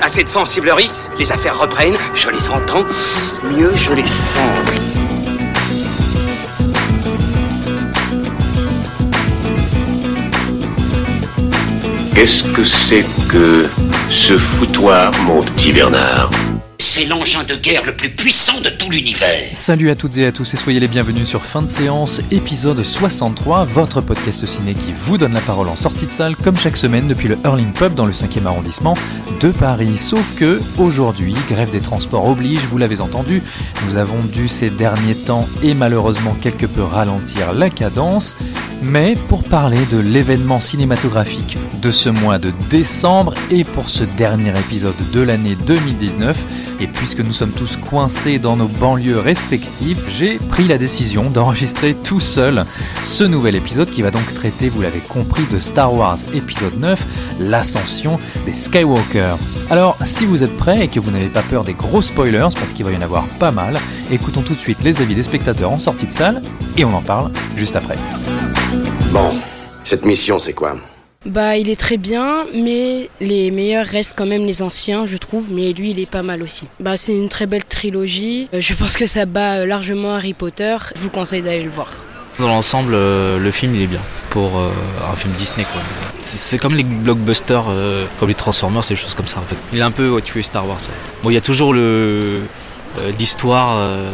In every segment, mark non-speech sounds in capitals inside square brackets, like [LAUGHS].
Assez de sensiblerie, les affaires reprennent, je les entends, mieux je les sens. Qu'est-ce que c'est que ce foutoir, mon petit Bernard? C'est l'engin de guerre le plus puissant de tout l'univers. Salut à toutes et à tous et soyez les bienvenus sur Fin de séance, épisode 63, votre podcast ciné qui vous donne la parole en sortie de salle comme chaque semaine depuis le Hurling Pub dans le 5e arrondissement de Paris. Sauf que aujourd'hui, grève des transports oblige, vous l'avez entendu, nous avons dû ces derniers temps et malheureusement quelque peu ralentir la cadence. Mais pour parler de l'événement cinématographique de ce mois de décembre et pour ce dernier épisode de l'année 2019, et puisque nous sommes tous coincés dans nos banlieues respectives, j'ai pris la décision d'enregistrer tout seul ce nouvel épisode qui va donc traiter, vous l'avez compris, de Star Wars épisode 9, l'ascension des Skywalker. Alors, si vous êtes prêts et que vous n'avez pas peur des gros spoilers, parce qu'il va y en avoir pas mal, écoutons tout de suite les avis des spectateurs en sortie de salle et on en parle juste après. Bon, cette mission, c'est quoi Bah, il est très bien, mais les meilleurs restent quand même les anciens, je trouve. Mais lui, il est pas mal aussi. Bah, c'est une très belle trilogie. Euh, Je pense que ça bat euh, largement Harry Potter. Je vous conseille d'aller le voir. Dans l'ensemble, euh, le film il est bien pour euh, un film Disney quoi. C'est c'est comme les blockbusters, euh, comme les Transformers, ces choses comme ça en fait. Il est un peu ouais, tué Star Wars. ouais. Bon, il y a toujours le euh, l'histoire, euh,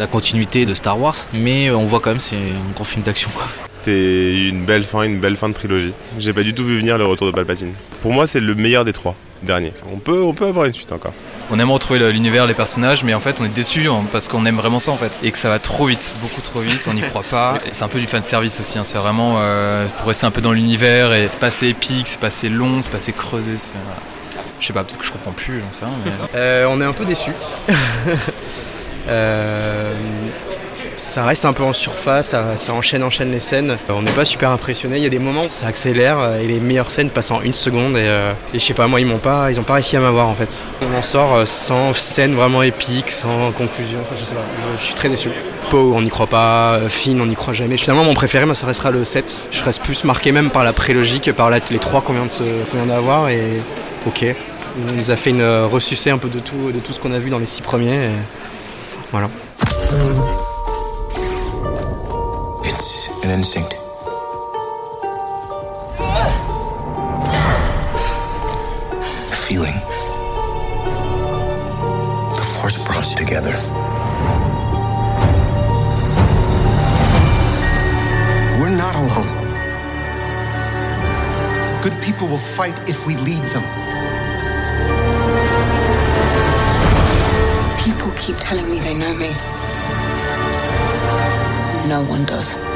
la continuité de Star Wars, mais on voit quand même c'est un grand film d'action quoi. C'était une belle fin, une belle fin de trilogie. J'ai pas du tout vu venir le retour de Palpatine. Pour moi, c'est le meilleur des trois derniers. On peut, on peut avoir une suite encore. On aime retrouver l'univers, les personnages, mais en fait on est déçu parce qu'on aime vraiment ça en fait. Et que ça va trop vite, beaucoup trop vite, on n'y croit pas. [LAUGHS] C'est un peu du fan service aussi, hein. c'est vraiment euh, pour rester un peu dans l'univers et c'est pas assez épique, c'est pas assez long, c'est pas assez creusé. voilà. Je sais pas, peut-être que je comprends plus, j'en sais rien, mais... Euh, on est un peu déçus. [LAUGHS] Euh, ça reste un peu en surface, ça, enchaîne, enchaîne les scènes. Euh, On n'est pas super impressionné. Il y a des moments, ça accélère euh, et les meilleures scènes passent en une seconde. Et, euh, et je sais pas, moi, ils m'ont pas, ils ont pas réussi à m'avoir en fait. On en sort sans scène vraiment épique, sans conclusion. Enfin, je sais pas, je, suis très déçu. Poe, on n'y croit pas. Finn, on n'y croit jamais. Finalement, mon préféré, moi, ça restera le 7. Je reste plus marqué même par la prélogie que par les trois qu'on vient d'avoir. Et ok. Il nous a fait une ressucée un peu de tout, de tout ce qu'on a vu dans les six premiers. voilà. An instinct. Feeling. The force brought us together. We're not alone. Good people will fight if we lead them. People keep telling me they know me. No one does.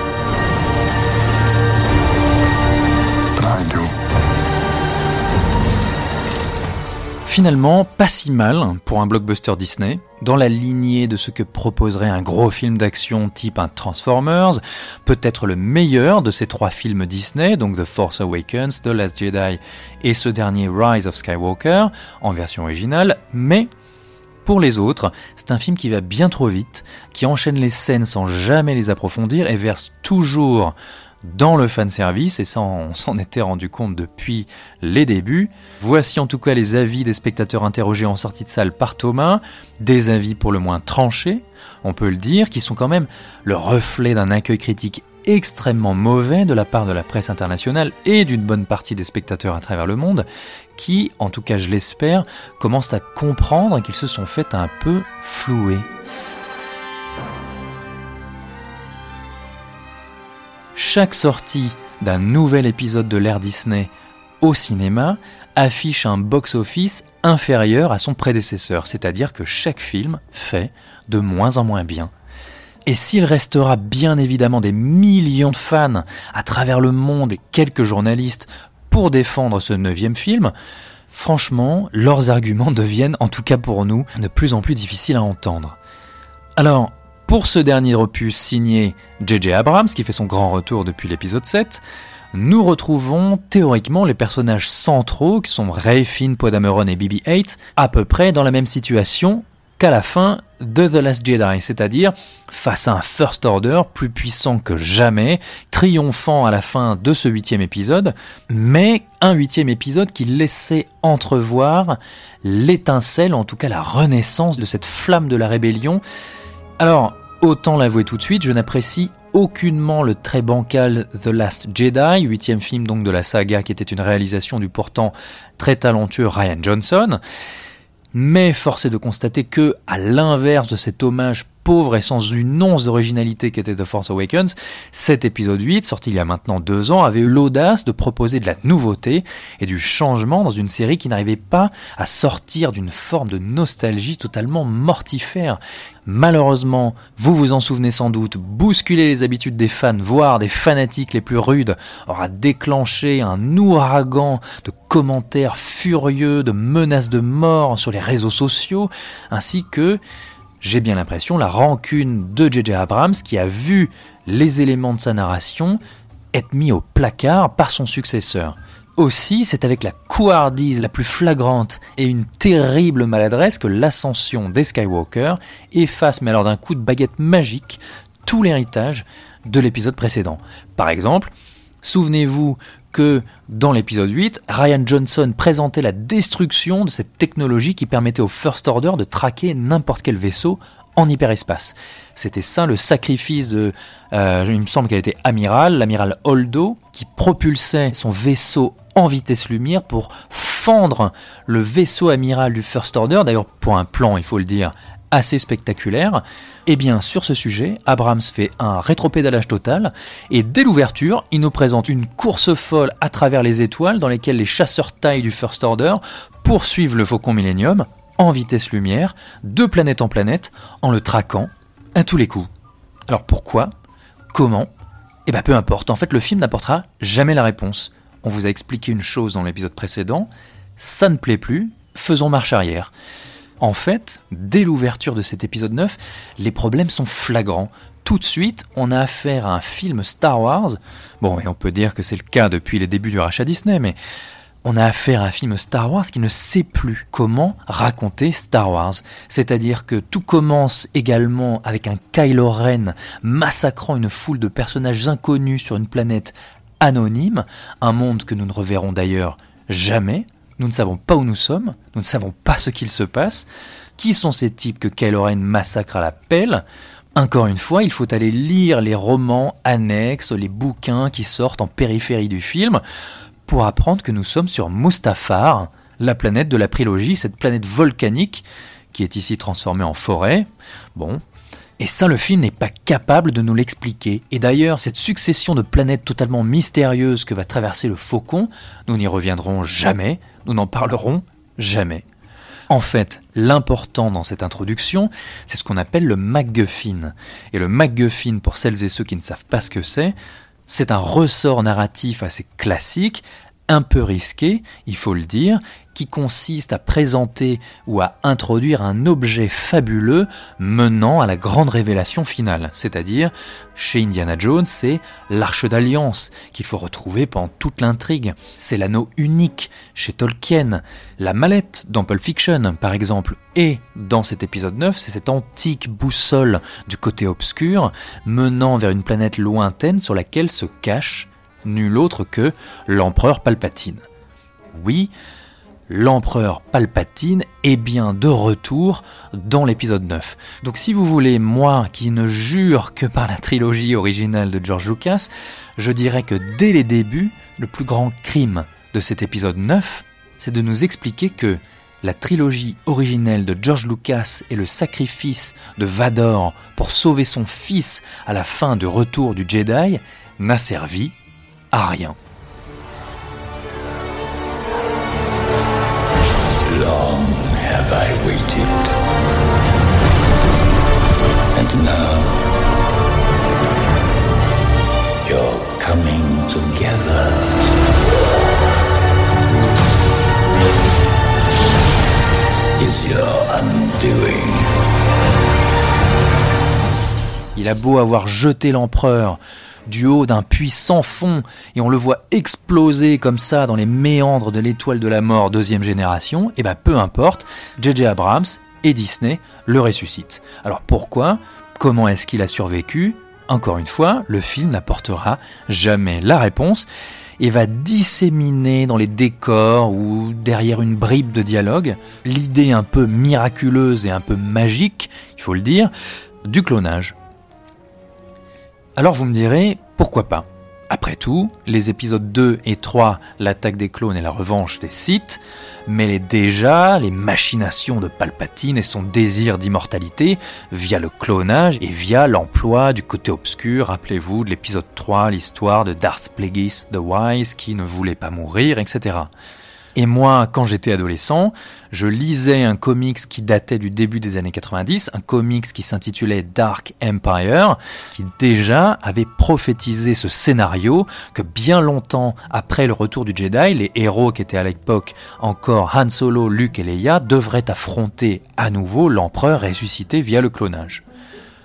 Finalement, pas si mal pour un blockbuster Disney, dans la lignée de ce que proposerait un gros film d'action type un Transformers, peut-être le meilleur de ces trois films Disney, donc The Force Awakens, The Last Jedi et ce dernier Rise of Skywalker, en version originale, mais pour les autres, c'est un film qui va bien trop vite, qui enchaîne les scènes sans jamais les approfondir et verse toujours dans le fanservice, et ça on [LAUGHS] s'en était rendu compte depuis les débuts. Voici en tout cas les avis des spectateurs interrogés en sortie de salle par Thomas, des avis pour le moins tranchés, on peut le dire, qui sont quand même le reflet d'un accueil critique extrêmement mauvais de la part de la presse internationale et d'une bonne partie des spectateurs à travers le monde, qui, en tout cas je l'espère, commencent à comprendre qu'ils se sont fait un peu flouer. Chaque sortie d'un nouvel épisode de l'ère Disney au cinéma affiche un box-office inférieur à son prédécesseur, c'est-à-dire que chaque film fait de moins en moins bien. Et s'il restera bien évidemment des millions de fans à travers le monde et quelques journalistes pour défendre ce neuvième film, franchement, leurs arguments [LAUGHS] deviennent, en tout cas pour nous, de plus en plus difficiles à entendre. Alors, pour ce dernier opus signé J.J. Abrams, qui fait son grand retour depuis l'épisode 7, nous retrouvons théoriquement les personnages centraux, qui sont Ray, Finn, Poe Dameron et BB-8, à peu près dans la même situation qu'à la fin de The Last Jedi, c'est-à-dire face à un First Order plus puissant que jamais, triomphant à la fin de ce huitième épisode, mais un huitième épisode qui laissait entrevoir l'étincelle, en tout cas la renaissance de cette flamme de la rébellion. Alors, autant l'avouer tout de suite, je n'apprécie aucunement le très bancal The Last Jedi, huitième film donc de la saga qui était une réalisation du pourtant très talentueux Ryan Johnson. Mais force est de constater que, à l'inverse de cet hommage pauvre et sans une once d'originalité qu'était The Force Awakens, cet épisode 8, sorti il y a maintenant deux ans, avait eu l'audace de proposer de la nouveauté et du changement dans une série qui n'arrivait pas à sortir d'une forme de nostalgie totalement mortifère. Malheureusement, vous vous en souvenez sans doute, bousculer les habitudes des fans, voire des fanatiques les plus rudes, aura déclenché un ouragan de commentaires furieux, de menaces de mort sur les réseaux sociaux, ainsi que j'ai bien l'impression, la rancune de J.J. Abrams qui a vu les éléments de sa narration être mis au placard par son successeur. Aussi, c'est avec la couardise la plus flagrante et une terrible maladresse que l'ascension des Skywalker efface, mais alors d'un coup de baguette magique, tout l'héritage de l'épisode précédent. Par exemple, souvenez-vous que dans l'épisode 8, Ryan Johnson présentait la destruction de cette technologie qui permettait au First Order de traquer n'importe quel vaisseau en hyperespace. C'était ça le sacrifice de, euh, il me semble qu'elle était amiral, l'amiral Holdo, qui propulsait son vaisseau en vitesse lumière pour fendre le vaisseau amiral du First Order, d'ailleurs pour un plan, il faut le dire, assez spectaculaire. Eh bien, sur ce sujet, Abrams fait un rétropédalage total, et dès l'ouverture, il nous présente une course folle à travers les étoiles dans lesquelles les chasseurs taille du First Order poursuivent le Faucon Millennium en vitesse lumière, de planète en planète, en le traquant à tous les coups. Alors pourquoi? Comment? Eh bien peu importe, en fait le film n'apportera jamais la réponse. On vous a expliqué une chose dans l'épisode précédent, ça ne plaît plus, faisons marche arrière. En fait, dès l'ouverture de cet épisode 9, les problèmes sont flagrants. Tout de suite, on a affaire à un film Star Wars. Bon, et on peut dire que c'est le cas depuis les débuts du rachat Disney, mais on a affaire à un film Star Wars qui ne sait plus comment raconter Star Wars. C'est-à-dire que tout commence également avec un Kylo Ren massacrant une foule de personnages inconnus sur une planète anonyme, un monde que nous ne reverrons d'ailleurs jamais. Nous ne savons pas où nous sommes, nous ne savons pas ce qu'il se passe. Qui sont ces types que Kylo Ren massacre à la pelle? Encore une fois, il faut aller lire les romans annexes, les bouquins qui sortent en périphérie du film, pour apprendre que nous sommes sur Mustafar, la planète de la prélogie, cette planète volcanique qui est ici transformée en forêt. Bon. Et ça, le film n'est pas capable de nous l'expliquer. Et d'ailleurs, cette succession de planètes totalement mystérieuses que va traverser le faucon, nous n'y reviendrons jamais, nous n'en parlerons jamais. En fait, l'important dans cette introduction, c'est ce qu'on appelle le MacGuffin. Et le MacGuffin, pour celles et ceux qui ne savent pas ce que c'est, c'est un ressort narratif assez classique, un peu risqué, il faut le dire, qui consiste à présenter ou à introduire un objet fabuleux menant à la grande révélation finale. C'est-à-dire, chez Indiana Jones, c'est l'arche d'alliance qu'il faut retrouver pendant toute l'intrigue. C'est l'anneau unique chez Tolkien, la mallette dans Pulp Fiction par exemple. Et dans cet épisode 9, c'est cette antique boussole du côté obscur menant vers une planète lointaine sur laquelle se cache nul autre que l'empereur Palpatine. Oui, l'empereur Palpatine est bien de retour dans l'épisode 9. Donc si vous voulez, moi qui ne jure que par la trilogie originale de George Lucas, je dirais que dès les débuts, le plus grand crime de cet épisode 9, c'est de nous expliquer que la trilogie originelle de George Lucas et le sacrifice de Vador pour sauver son fils à la fin du retour du Jedi n'a servi à rien. Long have I waited. And now you're coming together. Is your undoing. Il a beau avoir jeté l'empereur du haut d'un puits sans fond et on le voit exploser comme ça dans les méandres de l'étoile de la mort deuxième génération, et eh ben peu importe, JJ Abrams, et Disney le ressuscite. Alors pourquoi? Comment est-ce qu'il a survécu? Encore une fois, le film n'apportera jamais la réponse et va disséminer dans les décors ou derrière une bribe de dialogue l'idée un peu miraculeuse et un peu magique, il faut le dire, du clonage. Alors vous me direz, pourquoi pas? Après tout, les épisodes 2 et 3, l'attaque des clones et la revanche des Sith, mêlaient déjà les machinations de Palpatine et son désir d'immortalité via le clonage et via l'emploi du côté obscur, rappelez-vous, de l'épisode 3, l'histoire de Darth Plagueis the Wise qui ne voulait pas mourir, etc. Et moi, quand j'étais adolescent, je lisais un comics qui datait du début des années 90, un comics qui s'intitulait Dark Empire, qui déjà avait prophétisé ce scénario que bien longtemps après le retour du Jedi, les héros qui étaient à l'époque encore Han Solo, Luke et Leia devraient affronter à nouveau l'empereur ressuscité via le clonage.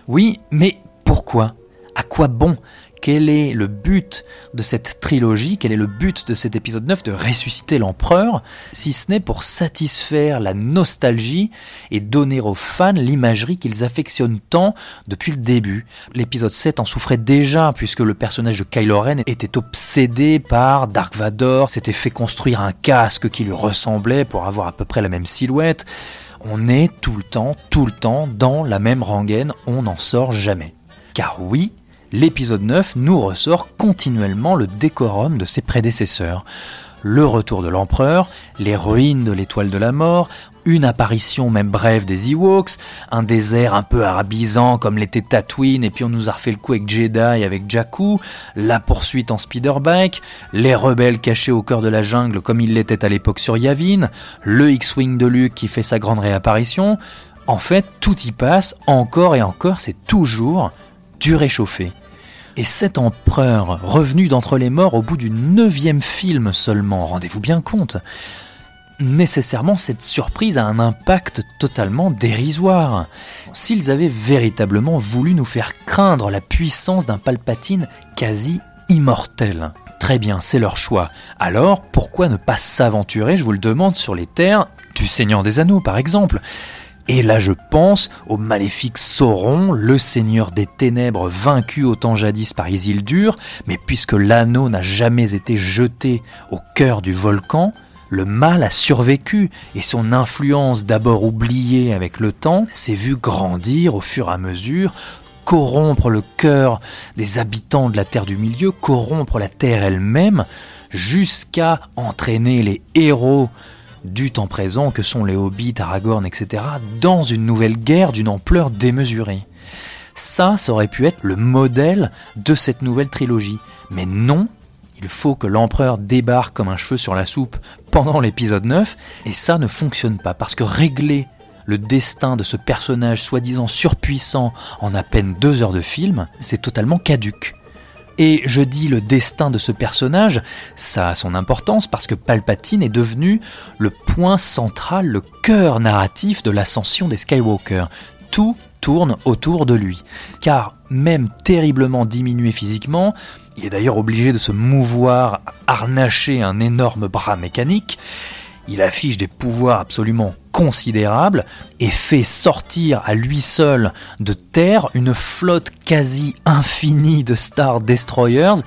Oui, mais pourquoi? Quoi bon? Quel est le but de cette trilogie, quel est le but de cet épisode 9 de ressusciter l'empereur, si ce n'est pour satisfaire la nostalgie et donner aux fans l'imagerie qu'ils affectionnent tant depuis le début. L'épisode 7 en souffrait déjà puisque le personnage de Kylo Ren était obsédé par Dark Vador, s'était fait construire un casque qui lui ressemblait pour avoir à peu près la même silhouette. On est tout le temps, tout le temps dans la même rengaine, on n'en sort jamais. Car oui, l'épisode 9 nous ressort continuellement le décorum de ses prédécesseurs. Le retour de l'empereur, les ruines de l'étoile de la mort, une apparition même brève des Ewoks, un désert un peu arabisant comme l'était Tatooine et puis on nous a refait le coup avec Jedi et avec Jakku, la poursuite en speederbike, les rebelles cachés au cœur de la jungle comme il l'était à l'époque sur Yavin, le X-Wing de Luke qui fait sa grande réapparition. En fait, tout y passe, encore et encore, c'est toujours du réchauffé. Et cet empereur, revenu d'entre les morts au bout du neuvième film seulement, rendez-vous bien compte, nécessairement cette surprise a un impact totalement dérisoire. S'ils avaient véritablement voulu nous faire craindre la puissance d'un Palpatine quasi immortel. Très bien, c'est leur choix. Alors, pourquoi ne pas s'aventurer, je vous le demande, sur les terres du Seigneur des Anneaux, par exemple? Et là je pense au maléfique Sauron, le seigneur des ténèbres vaincu autant jadis par Isildur, mais puisque l'anneau n'a jamais été jeté au cœur du volcan, le mal a survécu et son influence d'abord oubliée avec le temps s'est vue grandir au fur et à mesure, corrompre le cœur des habitants de la Terre du Milieu, corrompre la Terre elle-même, jusqu'à entraîner les héros du temps présent que sont les hobbits, Aragorn, etc., dans une nouvelle guerre d'une ampleur démesurée. Ça, ça aurait pu être le modèle de cette nouvelle trilogie. Mais non, il faut que l'empereur débarque comme un cheveu sur la soupe pendant l'épisode 9, et ça ne fonctionne pas, parce que régler le destin de ce personnage soi-disant surpuissant en à peine deux heures de film, c'est totalement caduque. Et je dis le destin de ce personnage, ça a son importance parce que Palpatine est devenu le point central, le cœur narratif de l'ascension des Skywalker. Tout tourne autour de lui. Car même terriblement diminué physiquement, il est d'ailleurs obligé de se mouvoir, harnacher un énorme bras mécanique, il affiche des pouvoirs absolument considérables et fait sortir à lui seul de terre une flotte quasi infinie de Star Destroyers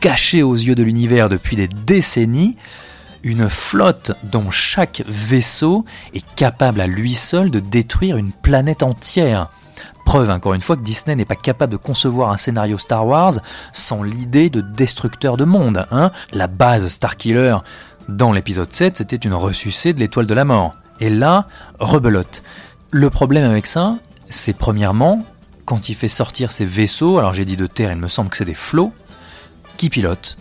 cachée aux yeux de l'univers depuis des décennies, une flotte dont chaque vaisseau est capable à lui seul de détruire une planète entière. Preuve encore une fois que Disney n'est pas capable de concevoir un scénario Star Wars sans l'idée de destructeur de monde. Hein la base Starkiller dans l'épisode 7, c'était une ressucée de l'étoile de la mort. Et là, rebelote. Le problème avec ça, c'est premièrement, quand il fait sortir ses vaisseaux, alors j'ai dit de terre, il me semble que c'est des flots, qui pilotent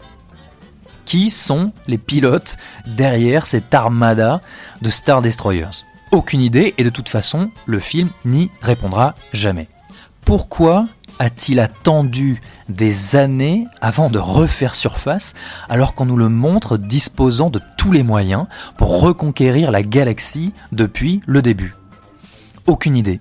Qui sont les pilotes derrière cette armada de Star Destroyers? Aucune idée, et de toute façon, le film n'y répondra jamais. Pourquoi a-t-il attendu des années avant de refaire surface alors qu'on nous le montre disposant de tous les moyens pour reconquérir la galaxie depuis le début? Aucune idée.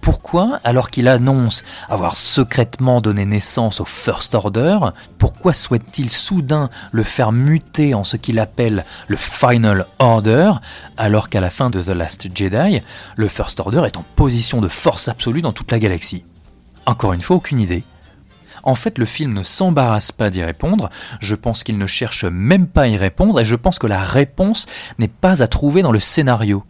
Pourquoi, alors qu'il annonce avoir secrètement donné naissance au First Order, pourquoi souhaite-t-il soudain le faire muter en ce qu'il appelle le Final Order, alors qu'à la fin de The Last Jedi, le First Order est en position de force absolue dans toute la galaxie? Encore une fois, aucune idée. En fait, le film ne s'embarrasse pas d'y répondre, je pense qu'il ne cherche même pas à y répondre, et je pense que la réponse n'est pas à trouver dans le scénario.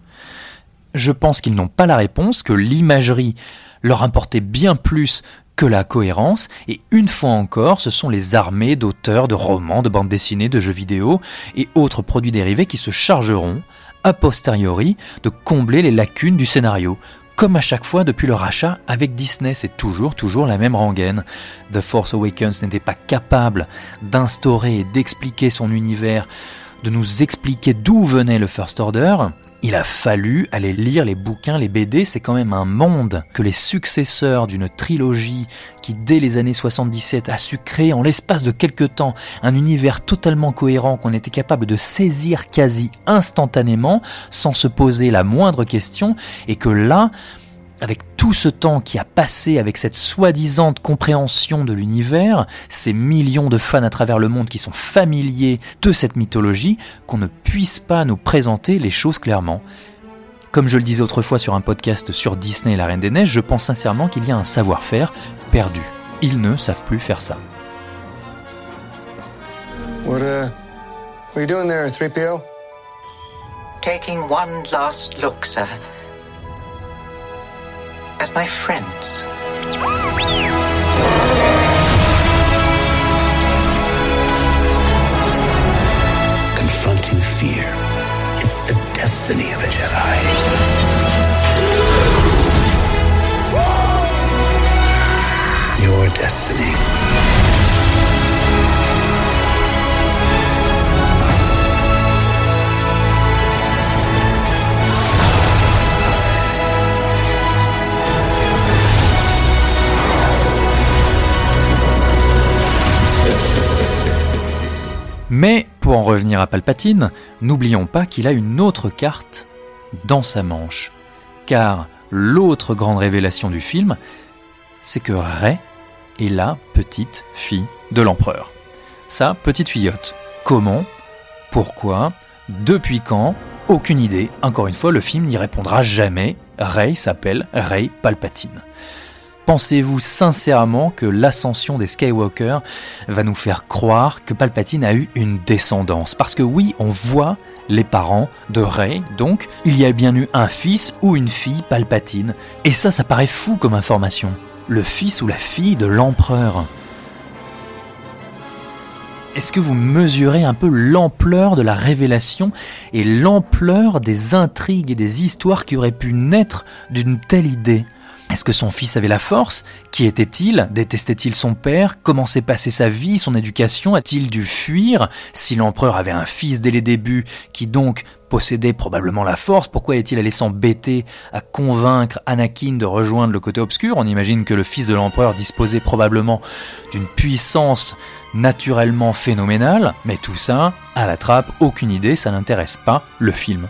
Je pense qu'ils n'ont pas la réponse, que l'imagerie leur importait bien plus que la cohérence, et une fois encore, ce sont les armées d'auteurs de romans, de bandes dessinées, de jeux vidéo et autres produits dérivés qui se chargeront, a posteriori, de combler les lacunes du scénario, comme à chaque fois depuis le rachat avec Disney, c'est toujours, toujours la même rengaine. The Force Awakens n'était pas capable d'instaurer et d'expliquer son univers, de nous expliquer d'où venait le First Order. Il a fallu aller lire les bouquins, les BD, c'est quand même un monde que les successeurs d'une trilogie qui dès les années 77 a su créer en l'espace de quelques temps un univers totalement cohérent qu'on était capable de saisir quasi instantanément sans se poser la moindre question et que là, avec tout ce temps qui a passé avec cette soi-disant compréhension de l'univers, ces millions de fans à travers le monde qui sont familiers de cette mythologie, qu'on ne puisse pas nous présenter les choses clairement. Comme je le disais autrefois sur un podcast sur Disney et la Reine des Neiges, je pense sincèrement qu'il y a un savoir-faire perdu. Ils ne savent plus faire ça. What, uh, what are you doing there, 3PO? Taking one last look, sir. At my friends. Confronting fear is the destiny of a Jedi. Your destiny. Mais pour en revenir à Palpatine, n'oublions pas qu'il a une autre carte dans sa manche. Car l'autre grande révélation du film, c'est que Rey est la petite fille de l'empereur. Sa petite fillotte. Comment? Pourquoi? Depuis quand? Aucune idée. Encore une fois, le film n'y répondra jamais. Rey s'appelle Rey Palpatine. Pensez-vous sincèrement que l'ascension des Skywalker va nous faire croire que Palpatine a eu une descendance? Parce que oui, on voit les parents de Rey, donc il y a bien eu un fils ou une fille Palpatine. Et ça, ça paraît fou comme information. Le fils ou la fille de l'empereur. Est-ce que vous mesurez un peu l'ampleur de la révélation et l'ampleur des intrigues et des histoires qui auraient pu naître d'une telle idée? Est-ce que son fils avait la force? Qui était-il? Détestait-il son père? Comment s'est passée sa vie, son éducation A-t-il dû fuir? Si l'empereur avait un fils dès les débuts, qui donc possédait probablement la force, pourquoi est-il allé s'embêter à convaincre Anakin de rejoindre le côté obscur? On imagine que le fils de l'empereur disposait probablement d'une puissance naturellement phénoménale, mais tout ça, à la trappe, aucune idée, ça n'intéresse pas le film.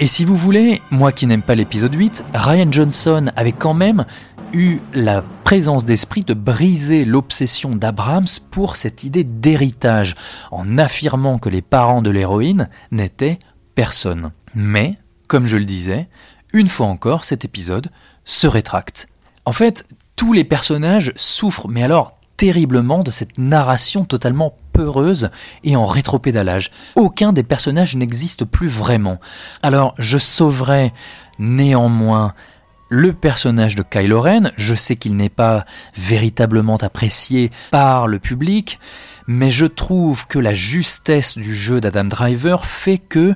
Et si vous voulez, moi qui n'aime pas l'épisode 8, Ryan Johnson avait quand même eu la présence d'esprit de briser l'obsession d'Abrams pour cette idée d'héritage, en affirmant que les parents de l'héroïne n'étaient personne. Mais, comme je le disais, une fois encore, cet épisode se rétracte. En fait, tous les personnages souffrent, mais alors terriblement de cette narration totalement peureuse et en rétropédalage. Aucun des personnages n'existe plus vraiment. Alors je sauverai néanmoins le personnage de Kylo Ren, je sais qu'il n'est pas véritablement apprécié par le public, mais je trouve que la justesse du jeu d'Adam Driver fait que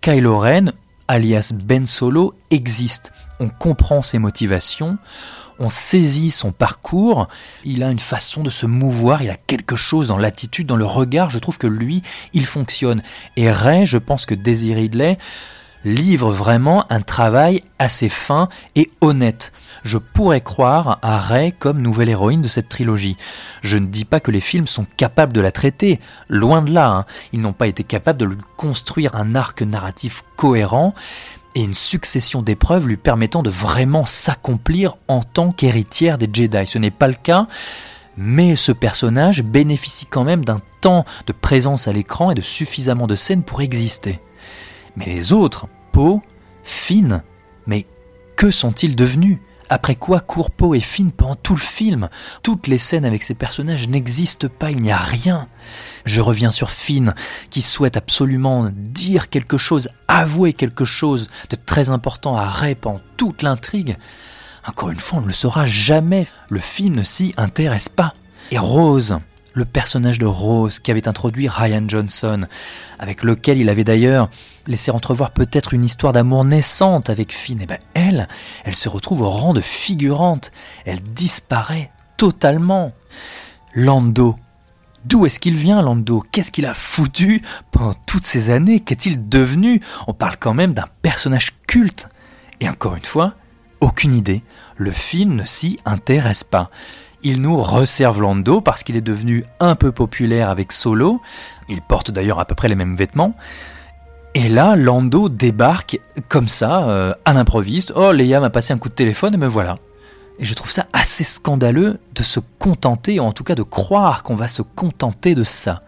Kylo Ren, alias Ben Solo, existe. On comprend ses motivations, on saisit son parcours, il a une façon de se mouvoir, il a quelque chose dans l'attitude, dans le regard, je trouve que lui, il fonctionne. Et Ray, je pense que Daisy Ridley livre vraiment un travail assez fin et honnête. Je pourrais croire à Ray comme nouvelle héroïne de cette trilogie. Je ne dis pas que les films sont capables de la traiter, loin de là, hein. ils n'ont pas été capables de lui construire un arc narratif cohérent, et une succession d'épreuves lui permettant de vraiment s'accomplir en tant qu'héritière des Jedi. Ce n'est pas le cas, mais ce personnage bénéficie quand même d'un temps de présence à l'écran et de suffisamment de scènes pour exister. Mais les autres, Poe, Finn, mais que sont-ils devenus? Après quoi court Poe et Finn pendant tout le film Toutes les scènes avec ces personnages n'existent pas, il n'y a rien. Je reviens sur Finn, qui souhaite absolument dire quelque chose, avouer quelque chose de très important à Rey pendant toute l'intrigue. Encore une fois, on ne le saura jamais. Le film ne s'y intéresse pas. Et Rose, le personnage de Rose qu'avait introduit Ryan Johnson, avec lequel il avait d'ailleurs laissé entrevoir peut-être une histoire d'amour naissante avec Finn, et eh ben elle, elle se retrouve au rang de figurante, elle disparaît totalement. Lando, D'où est-ce qu'il vient, Lando? Qu'est-ce qu'il a foutu pendant toutes ces années? Qu'est-il devenu? On parle quand même d'un personnage culte. Et encore une fois, aucune idée. Le film ne s'y intéresse pas. Il nous resserve Lando parce qu'il est devenu un peu populaire avec Solo. Il porte d'ailleurs à peu près les mêmes vêtements. Et là, Lando débarque comme ça, euh, à l'improviste. Oh, Leia m'a passé un coup de téléphone et me voilà. Et je trouve ça assez scandaleux de se contenter, ou en tout cas de croire qu'on va se contenter de ça.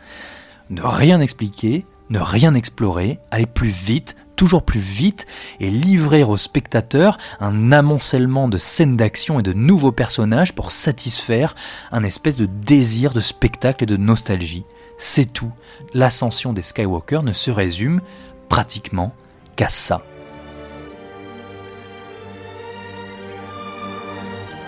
Ne rien expliquer, ne rien explorer, aller plus vite, toujours plus vite et livrer aux spectateurs un amoncellement de scènes d'action et de nouveaux personnages pour satisfaire un espèce de désir de spectacle et de nostalgie. C'est tout. L'ascension des Skywalker ne se résume pratiquement qu'à ça.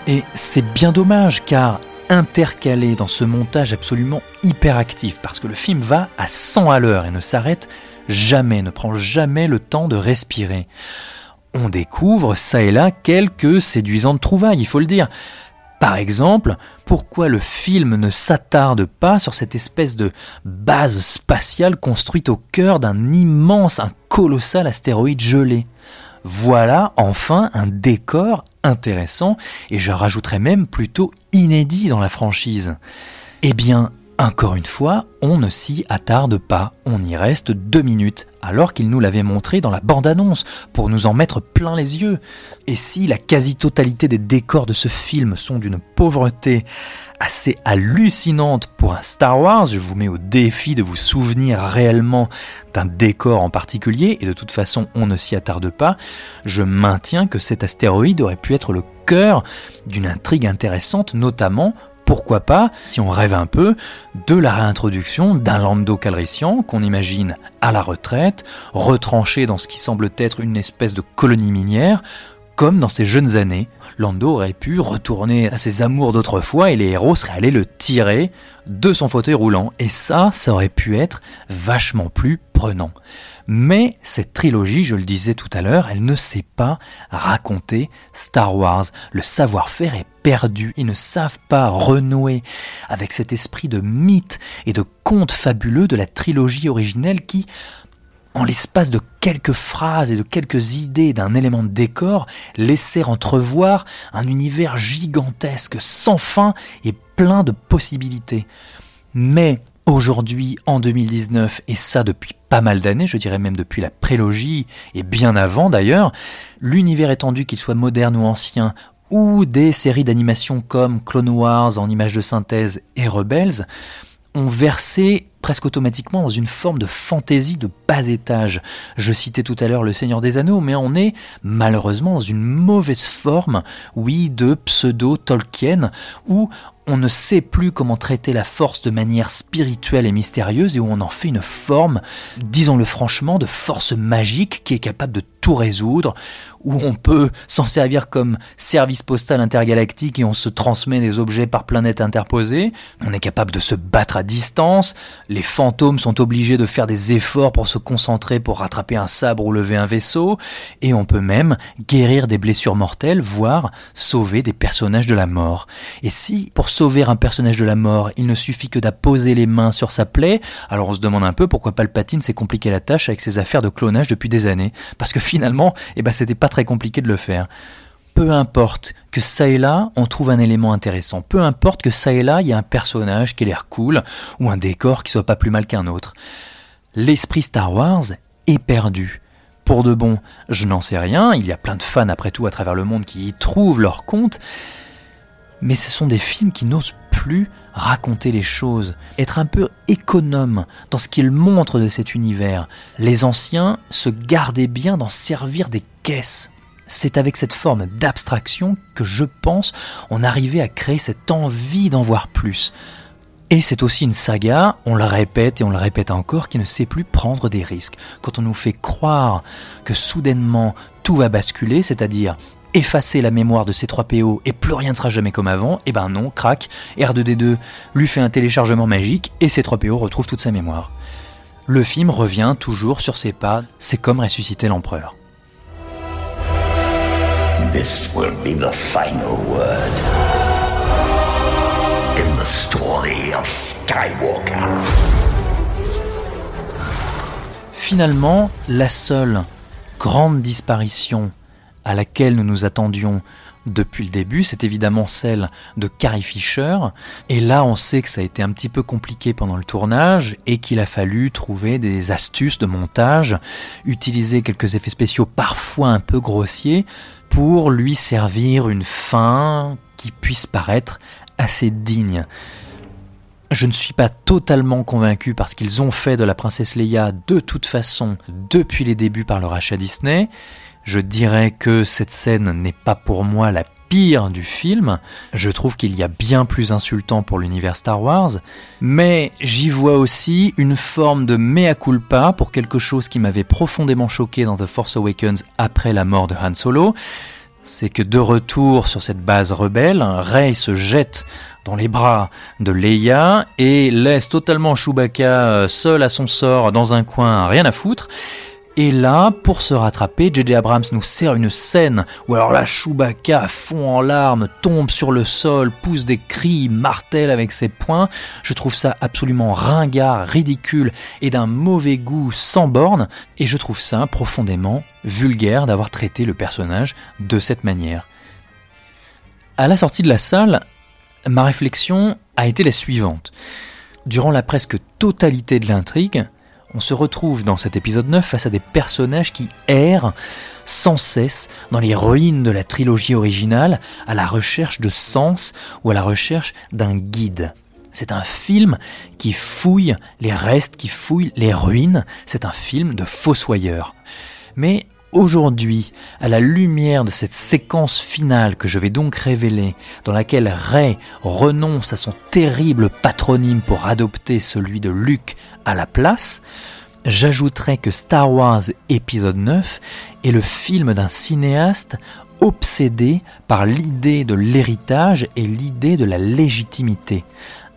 Et c'est bien dommage car intercalé dans ce montage absolument hyperactif, parce que le film va à 100 à l'heure et ne s'arrête jamais, ne prend jamais le temps de respirer. On découvre ça et là quelques séduisantes trouvailles, il faut le dire. Par exemple, pourquoi le film ne s'attarde pas sur cette espèce de base spatiale construite au cœur d'un immense, un colossal astéroïde gelé? Voilà enfin un décor intéressant et je rajouterais même plutôt inédit dans la franchise. Eh bien, encore une fois, on ne s'y attarde pas, on y reste deux minutes, alors qu'il nous l'avait montré dans la bande-annonce, pour nous en mettre plein les yeux. Et si la quasi-totalité des décors de ce film sont d'une pauvreté assez hallucinante pour un Star Wars, je vous mets au défi de vous souvenir réellement d'un décor en particulier, et de toute façon on ne s'y attarde pas, je maintiens que cet astéroïde aurait pu être le cœur d'une intrigue intéressante, notamment pourquoi pas, si on rêve un peu, de la réintroduction d'un Lando Calrissian qu'on imagine à la retraite, retranché dans ce qui semble être une espèce de colonie minière, comme dans ses jeunes années. Lando aurait pu retourner à ses amours d'autrefois et les héros seraient allés le tirer de son fauteuil roulant. Et ça, ça aurait pu être vachement plus prenant. Mais cette trilogie, je le disais tout à l'heure, elle ne sait pas raconter Star Wars. Le savoir-faire est perdu. Ils ne savent pas renouer avec cet esprit de mythe et de conte fabuleux de la trilogie originelle qui, en l'espace de quelques phrases et de quelques idées d'un élément de décor, laissaient entrevoir un univers gigantesque, sans fin et plein de possibilités. Mais aujourd'hui, en 2019, et ça depuis pas mal d'années, je dirais même depuis la prélogie, et bien avant d'ailleurs, l'univers étendu, qu'il soit moderne ou ancien, ou des séries d'animation comme Clone Wars en images de synthèse et Rebels, ont versé presque automatiquement dans une forme de fantaisie de bas étage. Je citais tout à l'heure Le Seigneur des Anneaux, mais on est malheureusement dans une mauvaise forme, oui, de pseudo-Tolkien, où on ne sait plus comment traiter la force de manière spirituelle et mystérieuse et où on en fait une forme, disons-le franchement, de force magique qui est capable de tout résoudre, où on peut s'en servir comme service postal intergalactique et on se transmet des objets par planète interposée, on est capable de se battre à distance, les fantômes sont obligés de faire des efforts pour se concentrer pour rattraper un sabre ou lever un vaisseau, et on peut même guérir des blessures mortelles, voire sauver des personnages de la mort. Et si, pour sauver un personnage de la mort, il ne suffit que d'apposer les mains sur sa plaie, alors on se demande un peu pourquoi Palpatine s'est compliqué la tâche avec ses affaires de clonage depuis des années. Parce que finalement, eh ben, c'était pas très compliqué de le faire peu importe que ça et là, on trouve un élément intéressant. Peu importe que ça et là, il y a un personnage qui a l'air cool ou un décor qui soit pas plus mal qu'un autre. L'esprit Star Wars est perdu. pour de bon, je n'en sais rien. Il y a plein de fans après tout à travers le monde qui y trouvent leur compte. Mais ce sont des films qui n'osent plus raconter les choses, être un peu économe dans ce qu'ils montrent de cet univers. Les anciens se gardaient bien d'en servir des caisses. C'est avec cette forme d'abstraction que je pense on arrivait à créer cette envie d'en voir plus. Et c'est aussi une saga, on le répète et on le répète encore, qui ne sait plus prendre des risques. Quand on nous fait croire que soudainement tout va basculer, c'est-à-dire effacer la mémoire de ces 3 PO et plus rien ne sera jamais comme avant, et eh ben non, crac, R2D2 lui fait un téléchargement magique et ces 3 PO retrouvent toute sa mémoire. Le film revient toujours sur ses pas, c'est comme ressusciter l'empereur. This will be the final word in the story of Skywalker. Finalement, la seule grande disparition à laquelle nous nous attendions depuis le début, c'est évidemment celle de Carrie Fisher. Et là, on sait que ça a été un petit peu compliqué pendant le tournage et qu'il a fallu trouver des astuces de montage, utiliser quelques effets spéciaux parfois un peu grossiers pour lui servir une fin qui puisse paraître assez digne. Je ne suis pas totalement convaincu parce qu'ils ont fait de la princesse Leia de toute façon depuis les débuts par le rachat Disney. Je dirais que cette scène n'est pas pour moi la pire du film. Je trouve qu'il y a bien plus insultant pour l'univers Star Wars, mais j'y vois aussi une forme de mea culpa pour quelque chose qui m'avait profondément choqué dans The Force Awakens après la mort de Han Solo c'est que de retour sur cette base rebelle, Rey se jette dans les bras de Leia et laisse totalement Chewbacca euh, seul à son sort dans un coin, rien à foutre. Et là, pour se rattraper, J.J. Abrams nous sert une scène où alors là, Chewbacca fond en larmes, tombe sur le sol, pousse des cris, martèle avec ses poings. Je trouve ça absolument ringard, ridicule et d'un mauvais goût sans borne. Et je trouve ça profondément vulgaire d'avoir traité le personnage de cette manière. À la sortie de la salle, ma réflexion a été la suivante. Durant la presque totalité de l'intrigue, on se retrouve dans cet épisode 9 face à des personnages qui errent sans cesse dans les ruines de la trilogie originale à la recherche de sens ou à la recherche d'un guide. C'est un film qui fouille les restes, qui fouille les ruines. C'est un film de fossoyeur. Mais aujourd'hui, à la lumière de cette séquence finale que je vais donc révéler, dans laquelle Ray renonce à son terrible patronyme pour adopter celui de Luke à la place, j'ajouterai que Star Wars épisode 9 est le film d'un cinéaste obsédé par l'idée de l'héritage et l'idée de la légitimité.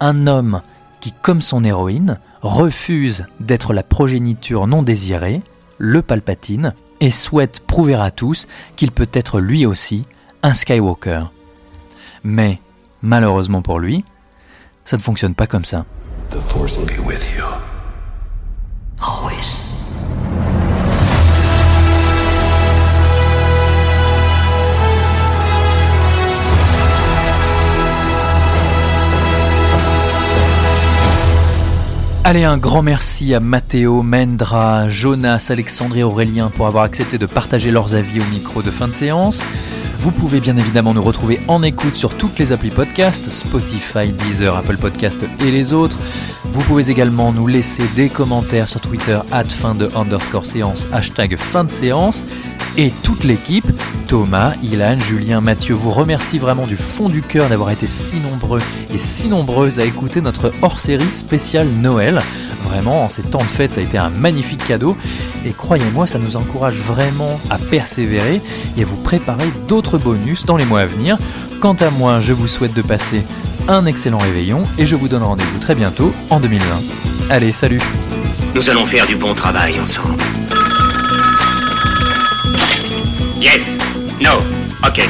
Un homme qui, comme son héroïne, refuse d'être la progéniture non désirée, le Palpatine, et souhaite prouver à tous qu'il peut être lui aussi un Skywalker. Mais, malheureusement pour lui, ça ne fonctionne pas comme ça. The Force will be with you. Always. Allez, un grand merci à Matteo, Mendra, Jonas, Alexandre et Aurélien pour avoir accepté de partager leurs avis au micro de fin de séance. Vous pouvez bien évidemment nous retrouver en écoute sur toutes les applis podcast, Spotify, Deezer, Apple Podcast et les autres. Vous pouvez également nous laisser des commentaires sur Twitter, at fin de underscore séance, hashtag fin de séance. Et toute l'équipe, Thomas, Ilan, Julien, Mathieu, vous remercie vraiment du fond du cœur d'avoir été si nombreux et si nombreuses à écouter notre hors-série spéciale Noël. Vraiment, en ces temps de fête, ça a été un magnifique cadeau. Et croyez-moi, ça nous encourage vraiment à persévérer et à vous préparer bonus dans les mois à venir. Quant à moi, je vous souhaite de passer un excellent réveillon et je vous donne rendez-vous très bientôt en 2020. Allez, salut Nous allons faire du bon travail ensemble. Yes. No. Ok.